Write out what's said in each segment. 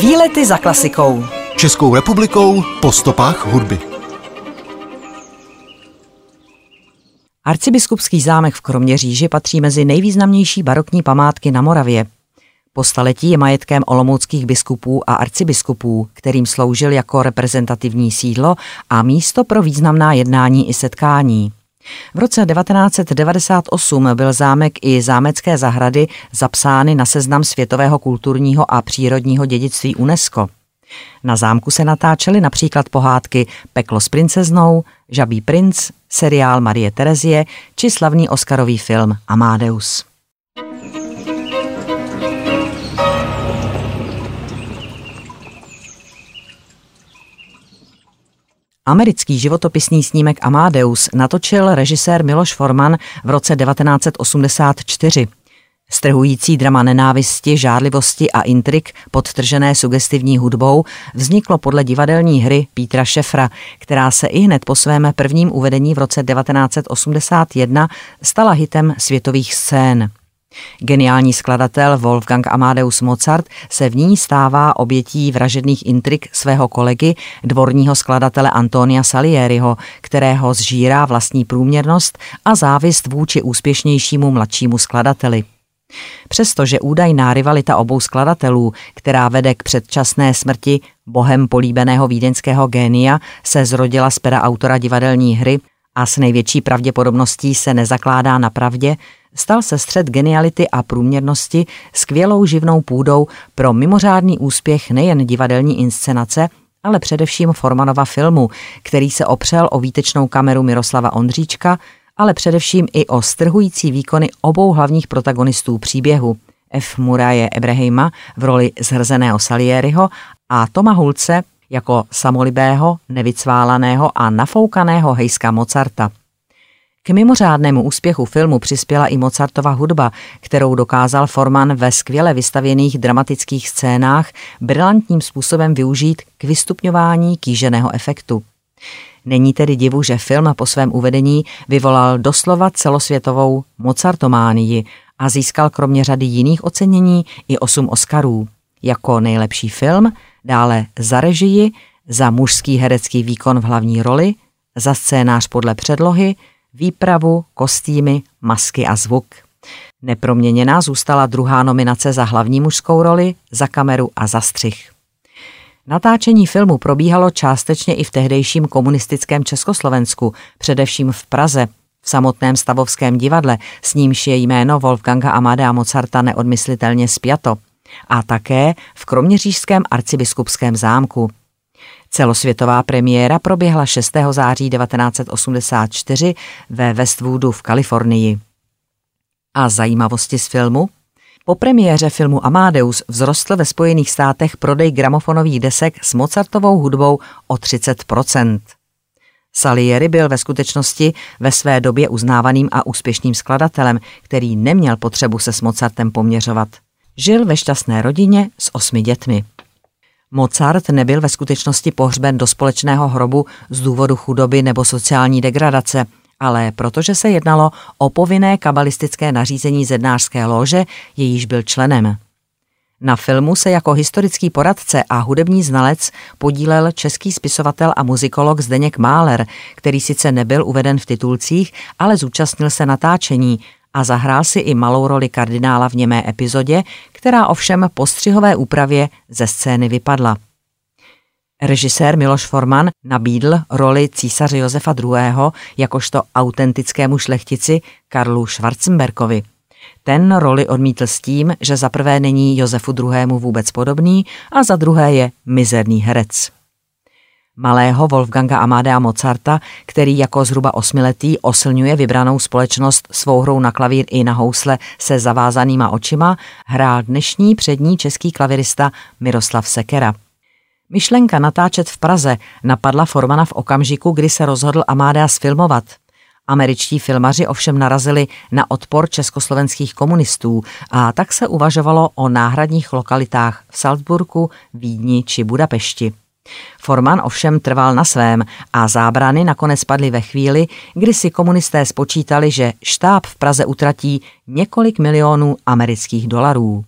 Výlety za klasikou. Českou republikou po stopách hudby. Arcibiskupský zámek v Kroměříži patří mezi nejvýznamnější barokní památky na Moravě. Po staletí je majetkem olomouckých biskupů a arcibiskupů, kterým sloužil jako reprezentativní sídlo a místo pro významná jednání i setkání. V roce 1998 byl zámek i zámecké zahrady zapsány na seznam světového kulturního a přírodního dědictví UNESCO. Na zámku se natáčely například pohádky Peklo s princeznou, Žabý princ, seriál Marie Terezie či slavný Oscarový film Amadeus. Americký životopisný snímek Amadeus natočil režisér Miloš Forman v roce 1984. Strhující drama nenávisti, žádlivosti a intrik podtržené sugestivní hudbou vzniklo podle divadelní hry Pítra Šefra, která se i hned po svém prvním uvedení v roce 1981 stala hitem světových scén. Geniální skladatel Wolfgang Amadeus Mozart se v ní stává obětí vražedných intrik svého kolegy, dvorního skladatele Antonia Salieriho, kterého zžírá vlastní průměrnost a závist vůči úspěšnějšímu mladšímu skladateli. Přestože údajná rivalita obou skladatelů, která vede k předčasné smrti bohem políbeného vídeňského génia, se zrodila z pera autora divadelní hry a s největší pravděpodobností se nezakládá na pravdě, stal se střed geniality a průměrnosti skvělou živnou půdou pro mimořádný úspěch nejen divadelní inscenace, ale především Formanova filmu, který se opřel o výtečnou kameru Miroslava Ondříčka, ale především i o strhující výkony obou hlavních protagonistů příběhu, F. Muraje Ebrehima v roli zhrzeného Salieriho a Toma Hulce jako samolibého, nevycválaného a nafoukaného hejska Mozarta. K mimořádnému úspěchu filmu přispěla i Mozartova hudba, kterou dokázal Forman ve skvěle vystavěných dramatických scénách brilantním způsobem využít k vystupňování kýženého efektu. Není tedy divu, že film po svém uvedení vyvolal doslova celosvětovou Mozartománii a získal kromě řady jiných ocenění i osm Oscarů. Jako nejlepší film, dále za režii, za mužský herecký výkon v hlavní roli, za scénář podle předlohy, výpravu, kostýmy, masky a zvuk. Neproměněná zůstala druhá nominace za hlavní mužskou roli, za kameru a za střih. Natáčení filmu probíhalo částečně i v tehdejším komunistickém Československu, především v Praze, v samotném stavovském divadle, s nímž je jméno Wolfganga Amadea Mozarta neodmyslitelně spjato, a také v kroměřížském arcibiskupském zámku. Celosvětová premiéra proběhla 6. září 1984 ve Westvoodu v Kalifornii. A zajímavosti z filmu? Po premiéře filmu Amadeus vzrostl ve Spojených státech prodej gramofonových desek s Mozartovou hudbou o 30% Salieri byl ve skutečnosti ve své době uznávaným a úspěšným skladatelem, který neměl potřebu se s Mozartem poměřovat. Žil ve šťastné rodině s osmi dětmi. Mozart nebyl ve skutečnosti pohřben do společného hrobu z důvodu chudoby nebo sociální degradace, ale protože se jednalo o povinné kabalistické nařízení zednářské lože, jejíž byl členem. Na filmu se jako historický poradce a hudební znalec podílel český spisovatel a muzikolog Zdeněk Máler, který sice nebyl uveden v titulcích, ale zúčastnil se natáčení a zahrál si i malou roli kardinála v němé epizodě, která ovšem po střihové úpravě ze scény vypadla. Režisér Miloš Forman nabídl roli císaře Josefa II. jakožto autentickému šlechtici Karlu Schwarzenberkovi. Ten roli odmítl s tím, že za prvé není Josefu II. vůbec podobný a za druhé je mizerný herec. Malého Wolfganga Amadea Mozarta, který jako zhruba osmiletý oslňuje vybranou společnost svou hrou na klavír i na housle se zavázanýma očima, hrál dnešní přední český klavirista Miroslav Sekera. Myšlenka natáčet v Praze napadla Formana v okamžiku, kdy se rozhodl Amadea sfilmovat. Američtí filmaři ovšem narazili na odpor československých komunistů a tak se uvažovalo o náhradních lokalitách v Salzburgu, Vídni či Budapešti. Forman ovšem trval na svém a zábrany nakonec padly ve chvíli, kdy si komunisté spočítali, že štáb v Praze utratí několik milionů amerických dolarů.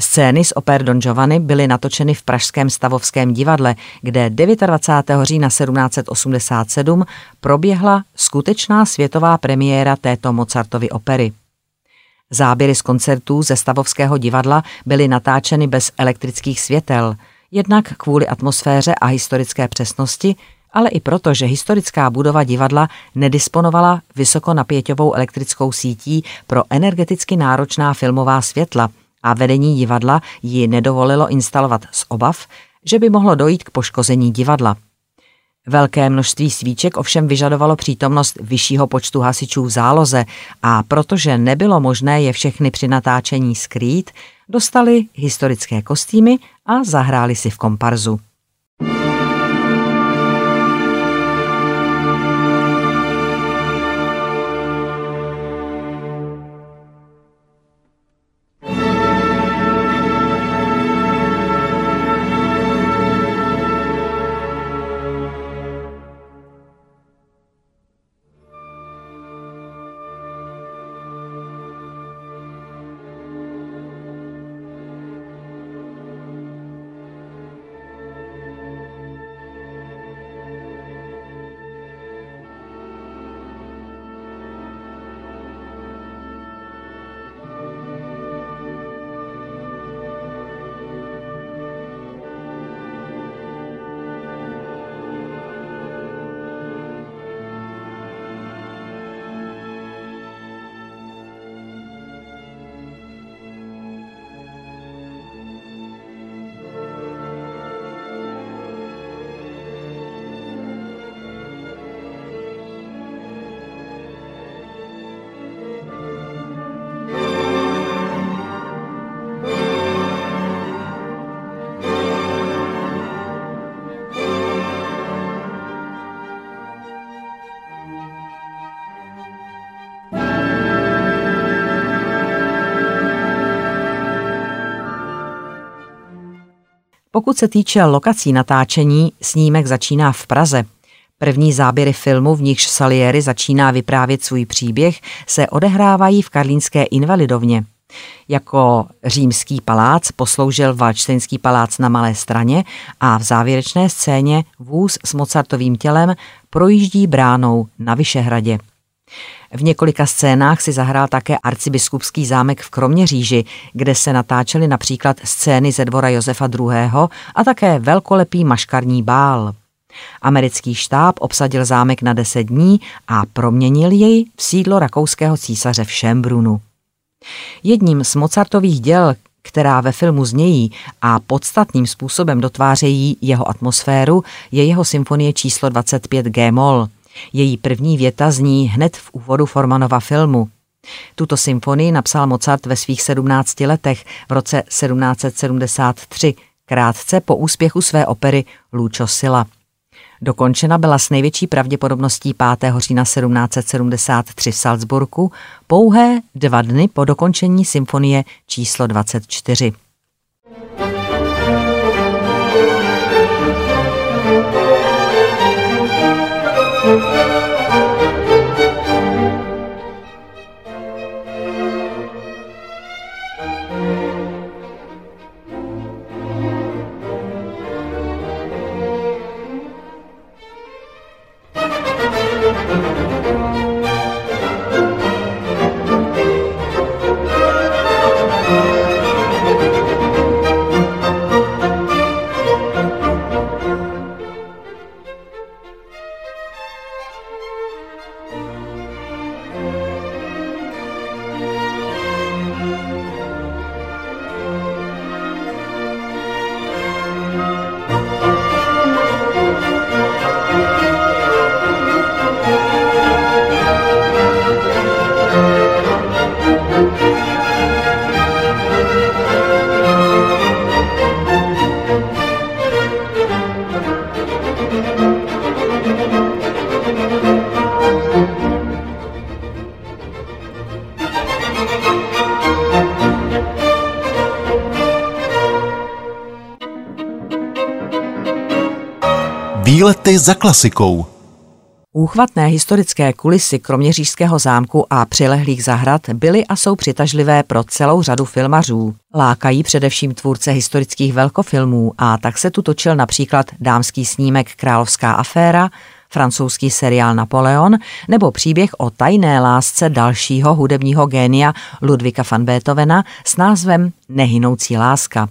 Scény z oper Don Giovanni byly natočeny v Pražském stavovském divadle, kde 29. října 1787 proběhla skutečná světová premiéra této Mozartovy opery. Záběry z koncertů ze stavovského divadla byly natáčeny bez elektrických světel, jednak kvůli atmosféře a historické přesnosti, ale i proto, že historická budova divadla nedisponovala vysokonapěťovou elektrickou sítí pro energeticky náročná filmová světla – a vedení divadla ji nedovolilo instalovat z obav, že by mohlo dojít k poškození divadla. Velké množství svíček ovšem vyžadovalo přítomnost vyššího počtu hasičů v záloze a protože nebylo možné je všechny při natáčení skrýt, dostali historické kostýmy a zahráli si v komparzu. Pokud se týče lokací natáčení, snímek začíná v Praze. První záběry filmu, v nichž Salieri začíná vyprávět svůj příběh, se odehrávají v Karlínské invalidovně. Jako římský palác posloužil Valčtejnský palác na Malé straně a v závěrečné scéně vůz s Mozartovým tělem projíždí bránou na Vyšehradě. V několika scénách si zahrál také arcibiskupský zámek v Kroměříži, kde se natáčely například scény ze dvora Josefa II. a také velkolepý maškarní bál. Americký štáb obsadil zámek na deset dní a proměnil jej v sídlo rakouského císaře v Šembrunu. Jedním z Mozartových děl, která ve filmu znějí a podstatným způsobem dotvářejí jeho atmosféru, je jeho symfonie číslo 25 G-moll. Její první věta zní hned v úvodu Formanova filmu. Tuto symfonii napsal Mozart ve svých 17 letech v roce 1773, krátce po úspěchu své opery Lucio Silla. Dokončena byla s největší pravděpodobností 5. října 1773 v Salzburgu, pouhé dva dny po dokončení symfonie číslo 24. Výlety za klasikou. Úchvatné historické kulisy Kroměřížského zámku a přilehlých zahrad byly a jsou přitažlivé pro celou řadu filmařů. Lákají především tvůrce historických velkofilmů a tak se tu točil například dámský snímek Královská aféra, francouzský seriál Napoleon nebo příběh o tajné lásce dalšího hudebního génia Ludvika van Beethovena s názvem Nehynoucí láska.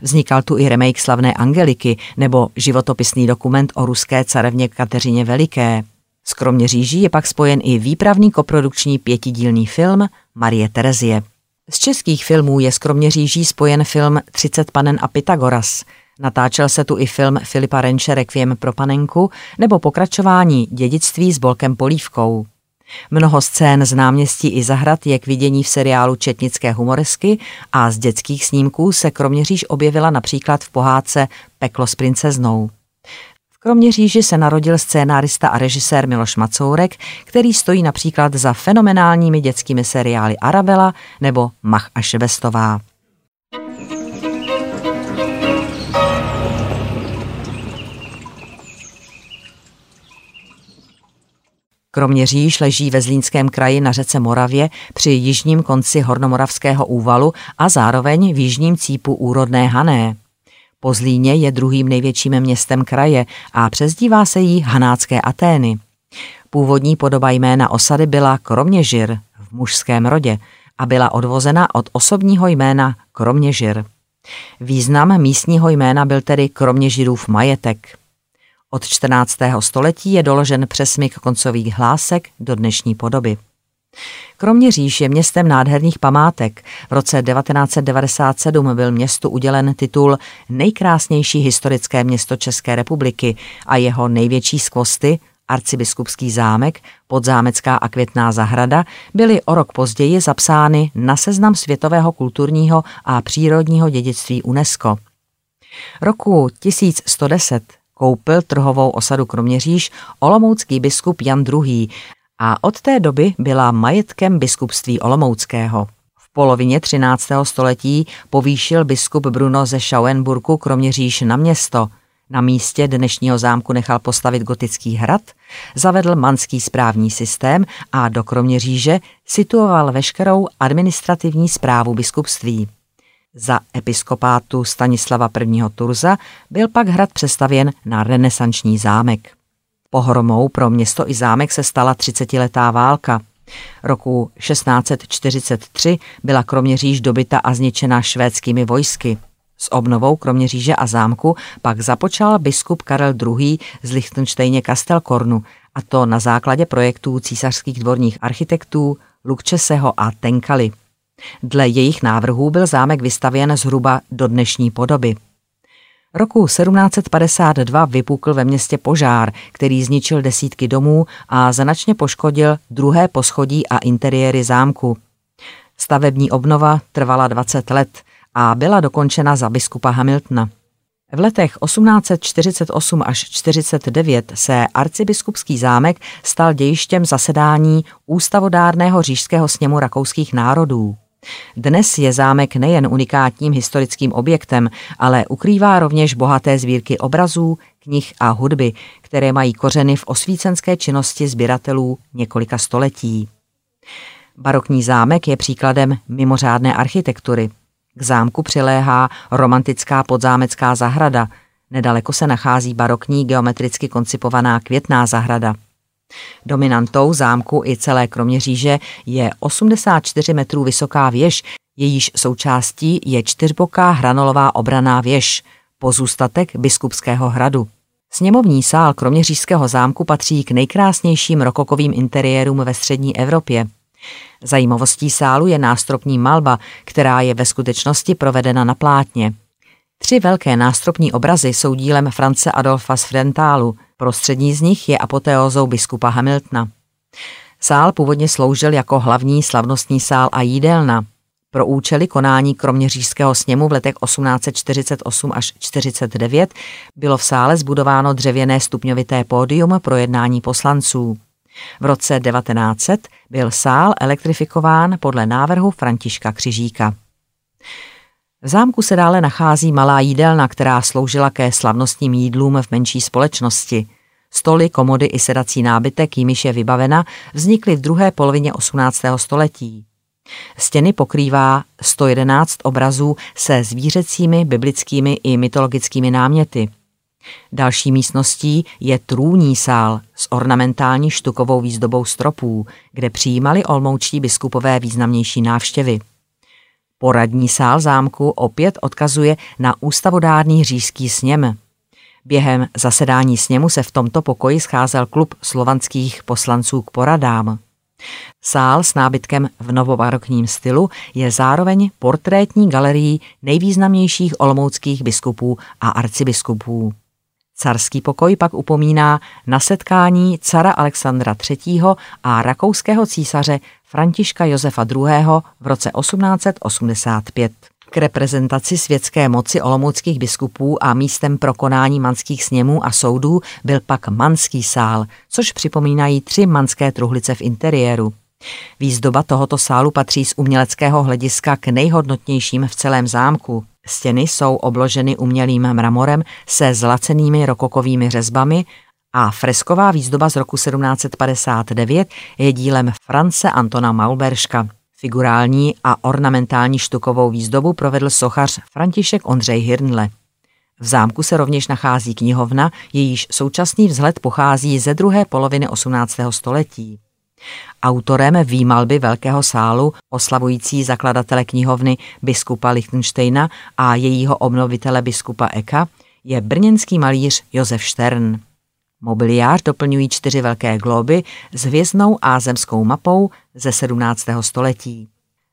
Vznikal tu i remake slavné Angeliky nebo životopisný dokument o ruské carevně Kateřině Veliké. S Kroměříží je pak spojen i výpravný koprodukční pětidílný film Marie Terezie. Z českých filmů je s Kroměříží spojen film 30 panen a Pythagoras. Natáčel se tu i film Filipa Renče Requiem pro panenku nebo pokračování dědictví s Bolkem Polívkou. Mnoho scén z náměstí i zahrad je k vidění v seriálu Četnické humoresky a z dětských snímků se Kroměříž objevila například v pohádce Peklo s princeznou. Kroměříži se narodil scénárista a režisér Miloš Macourek, který stojí například za fenomenálními dětskými seriály Arabela nebo Mach a Švestová. Kroměříž leží ve Zlínském kraji na řece Moravě při jižním konci Hornomoravského úvalu a zároveň v jižním cípu úrodné Hané. Pozlíně je druhým největším městem kraje a přezdívá se jí Hanácké Atény. Původní podoba jména osady byla Kroměžir v mužském rodě a byla odvozena od osobního jména Kroměžir. Význam místního jména byl tedy Kroměžirův majetek. Od 14. století je doložen přesmyk koncových hlásek do dnešní podoby. Kroměříž je městem nádherných památek. V roce 1997 byl městu udělen titul Nejkrásnější historické město České republiky a jeho největší skvosty, arcibiskupský zámek, podzámecká a květná zahrada, byly o rok později zapsány na seznam světového kulturního a přírodního dědictví UNESCO. Roku 1110 koupil trhovou osadu Kroměříž olomoucký biskup Jan II a od té doby byla majetkem biskupství Olomouckého. V polovině 13. století povýšil biskup Bruno ze Schauenburgu Kroměříž na město. Na místě dnešního zámku nechal postavit gotický hrad, zavedl manský správní systém a do Kroměříže situoval veškerou administrativní zprávu biskupství. Za episkopátu Stanislava I. Turza byl pak hrad přestavěn na renesanční zámek. Pohromou pro město i zámek se stala třicetiletá válka. Roku 1643 byla Kroměříž dobyta a zničena švédskými vojsky. S obnovou Kroměříže a zámku pak započal biskup Karel II. z Lichtenštejně Kastelkornu, a to na základě projektů císařských dvorních architektů Lukčeseho a Tenkaly. Dle jejich návrhů byl zámek vystavěn zhruba do dnešní podoby. Roku 1752 vypukl ve městě požár, který zničil desítky domů a značně poškodil druhé poschodí a interiéry zámku. Stavební obnova trvala 20 let a byla dokončena za biskupa Hamiltona. V letech 1848 až 49 se arcibiskupský zámek stal dějištěm zasedání Ústavodárného říšského sněmu rakouských národů. Dnes je zámek nejen unikátním historickým objektem, ale ukrývá rovněž bohaté sbírky obrazů, knih a hudby, které mají kořeny v osvícenské činnosti sběratelů několika století. Barokní zámek je příkladem mimořádné architektury. K zámku přiléhá romantická podzámecká zahrada, nedaleko se nachází barokní geometricky koncipovaná květná zahrada – Dominantou zámku i celé Kroměříže je 84 metrů vysoká věž, jejíž součástí je čtyřboká hranolová obraná věž, pozůstatek biskupského hradu. Sněmovní sál Kroměřížského zámku patří k nejkrásnějším rokokovým interiérům ve střední Evropě. Zajímavostí sálu je nástropní malba, která je ve skutečnosti provedena na plátně. Tři velké nástropní obrazy jsou dílem France Adolfa z Frentálu, Prostřední z nich je apoteózou biskupa Hamiltona. Sál původně sloužil jako hlavní slavnostní sál a jídelna. Pro účely konání kroměřížského sněmu v letech 1848 až 49 bylo v sále zbudováno dřevěné stupňovité pódium pro jednání poslanců. V roce 1900 byl sál elektrifikován podle návrhu Františka Křižíka. V zámku se dále nachází malá jídelna, která sloužila ke slavnostním jídlům v menší společnosti. Stoly, komody i sedací nábytek, jimiž je vybavena, vznikly v druhé polovině 18. století. Stěny pokrývá 111 obrazů se zvířecími, biblickými i mytologickými náměty. Další místností je trůní sál s ornamentální štukovou výzdobou stropů, kde přijímali olmoučtí biskupové významnější návštěvy. Poradní sál zámku opět odkazuje na ústavodárný říšský sněm. Během zasedání sněmu se v tomto pokoji scházel klub slovanských poslanců k poradám. Sál s nábytkem v novobarokním stylu je zároveň portrétní galerií nejvýznamnějších olomouckých biskupů a arcibiskupů. Carský pokoj pak upomíná na setkání cara Alexandra III. a rakouského císaře Františka Josefa II. v roce 1885. K reprezentaci světské moci olomouckých biskupů a místem pro konání manských sněmů a soudů byl pak manský sál, což připomínají tři manské truhlice v interiéru. Výzdoba tohoto sálu patří z uměleckého hlediska k nejhodnotnějším v celém zámku. Stěny jsou obloženy umělým mramorem se zlacenými rokokovými řezbami a fresková výzdoba z roku 1759 je dílem France Antona Maulberška. Figurální a ornamentální štukovou výzdobu provedl sochař František Ondřej Hirnle. V zámku se rovněž nachází knihovna, jejíž současný vzhled pochází ze druhé poloviny 18. století. Autorem výmalby Velkého sálu, oslavující zakladatele knihovny biskupa Lichtensteina a jejího obnovitele biskupa Eka, je brněnský malíř Josef Štern. Mobiliář doplňují čtyři velké globy s hvězdnou a zemskou mapou ze 17. století.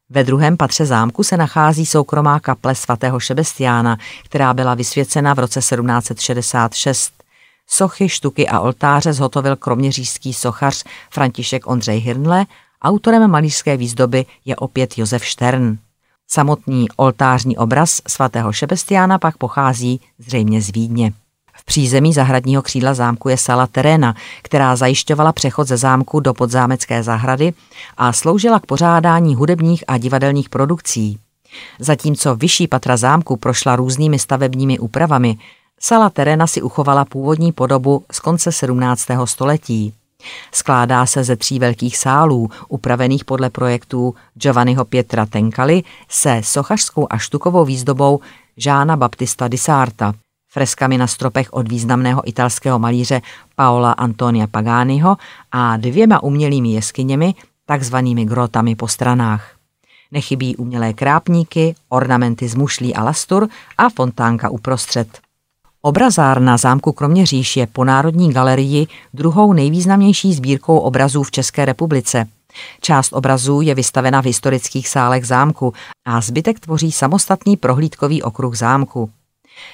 Ve druhém patře zámku se nachází soukromá kaple svatého Šebestiána, která byla vysvěcena v roce 1766. Sochy, štuky a oltáře zhotovil kroměřížský sochař František Ondřej Hirnle, autorem malířské výzdoby je opět Josef Štern. Samotný oltářní obraz svatého Šebestiána pak pochází zřejmě z Vídně. V přízemí zahradního křídla zámku je sala teréna, která zajišťovala přechod ze zámku do podzámecké zahrady a sloužila k pořádání hudebních a divadelních produkcí. Zatímco vyšší patra zámku prošla různými stavebními úpravami, sala teréna si uchovala původní podobu z konce 17. století. Skládá se ze tří velkých sálů, upravených podle projektů Giovanniho Pietra Tenkali se sochařskou a štukovou výzdobou Žána Baptista di Sarta – freskami na stropech od významného italského malíře Paola Antonia Paganiho a dvěma umělými jeskyněmi, takzvanými grotami po stranách. Nechybí umělé krápníky, ornamenty z mušlí a lastur a fontánka uprostřed. Obrazárna zámku Kroměříž je po Národní galerii druhou nejvýznamnější sbírkou obrazů v České republice. Část obrazů je vystavena v historických sálech zámku a zbytek tvoří samostatný prohlídkový okruh zámku.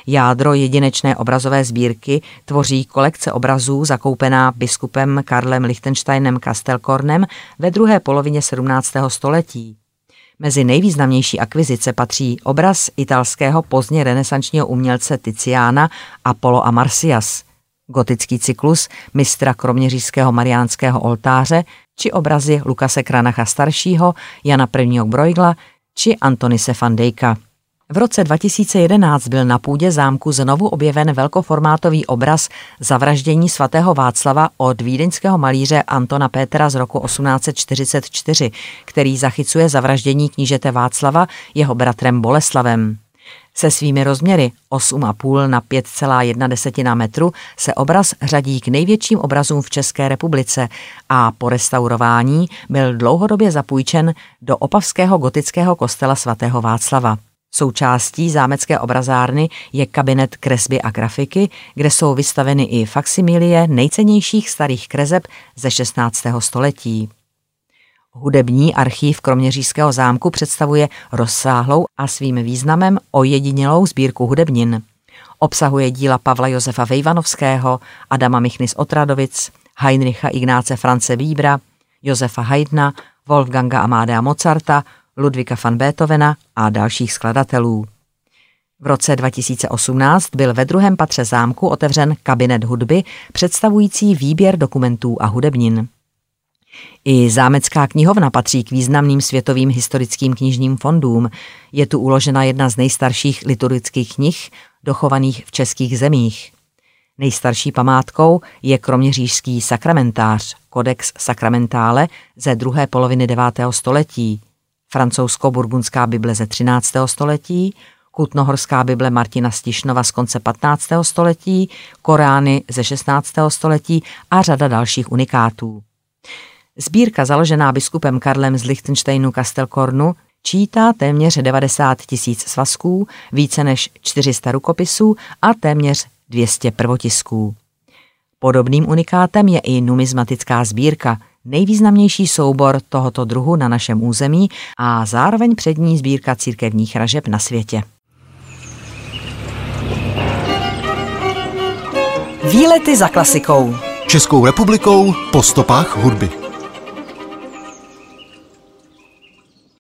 Jádro jedinečné obrazové sbírky tvoří kolekce obrazů zakoupená biskupem Karlem Lichtensteinem Kastelkornem ve druhé polovině 17. století. Mezi nejvýznamnější akvizice patří obraz italského pozdně renesančního umělce Tiziana Apollo a Marcias, gotický cyklus mistra kroměřížského mariánského oltáře či obrazy Lukase Kranacha staršího, Jana I. Brojgla či Antonise van Dijka. V roce 2011 byl na půdě zámku znovu objeven velkoformátový obraz Zavraždění svatého Václava od vídeňského malíře Antona Pétera z roku 1844, který zachycuje zavraždění knížete Václava jeho bratrem Boleslavem. Se svými rozměry 8,5 na 5,1 metru se obraz řadí k největším obrazům v České republice a po restaurování byl dlouhodobě zapůjčen do opavského gotického kostela svatého Václava. Součástí zámecké obrazárny je kabinet kresby a grafiky, kde jsou vystaveny i faksimilie nejcennějších starých kreseb ze 16. století. Hudební archív Kroměřížského zámku představuje rozsáhlou a svým významem ojedinělou sbírku hudebnin. Obsahuje díla Pavla Josefa Vejvanovského, Adama Michny z Otradovic, Heinricha Ignáce France Víbra, Josefa Haydna, Wolfganga Amádea Mozarta, Ludvika van Beethovena a dalších skladatelů. V roce 2018 byl ve druhém patře zámku otevřen kabinet hudby představující výběr dokumentů a hudebnin. I zámecká knihovna patří k významným světovým historickým knižním fondům. Je tu uložena jedna z nejstarších liturgických knih dochovaných v českých zemích. Nejstarší památkou je kroměřížský sakramentář Codex Sacramentale ze druhé poloviny 9. století, francouzsko-burgundská Bible ze 13. století, Kutnohorská Bible Martina Stišnova z konce 15. století, Korány ze 16. století a řada dalších unikátů. Sbírka založená biskupem Karlem z Lichtensteinu Kastelkornu čítá téměř 90 tisíc svazků, více než 400 rukopisů a téměř 200 prvotisků. Podobným unikátem je i numizmatická sbírka, nejvýznamnější soubor tohoto druhu na našem území a zároveň přední sbírka církevních ražeb na světě. Výlety za klasikou. Českou republikou po stopách hudby.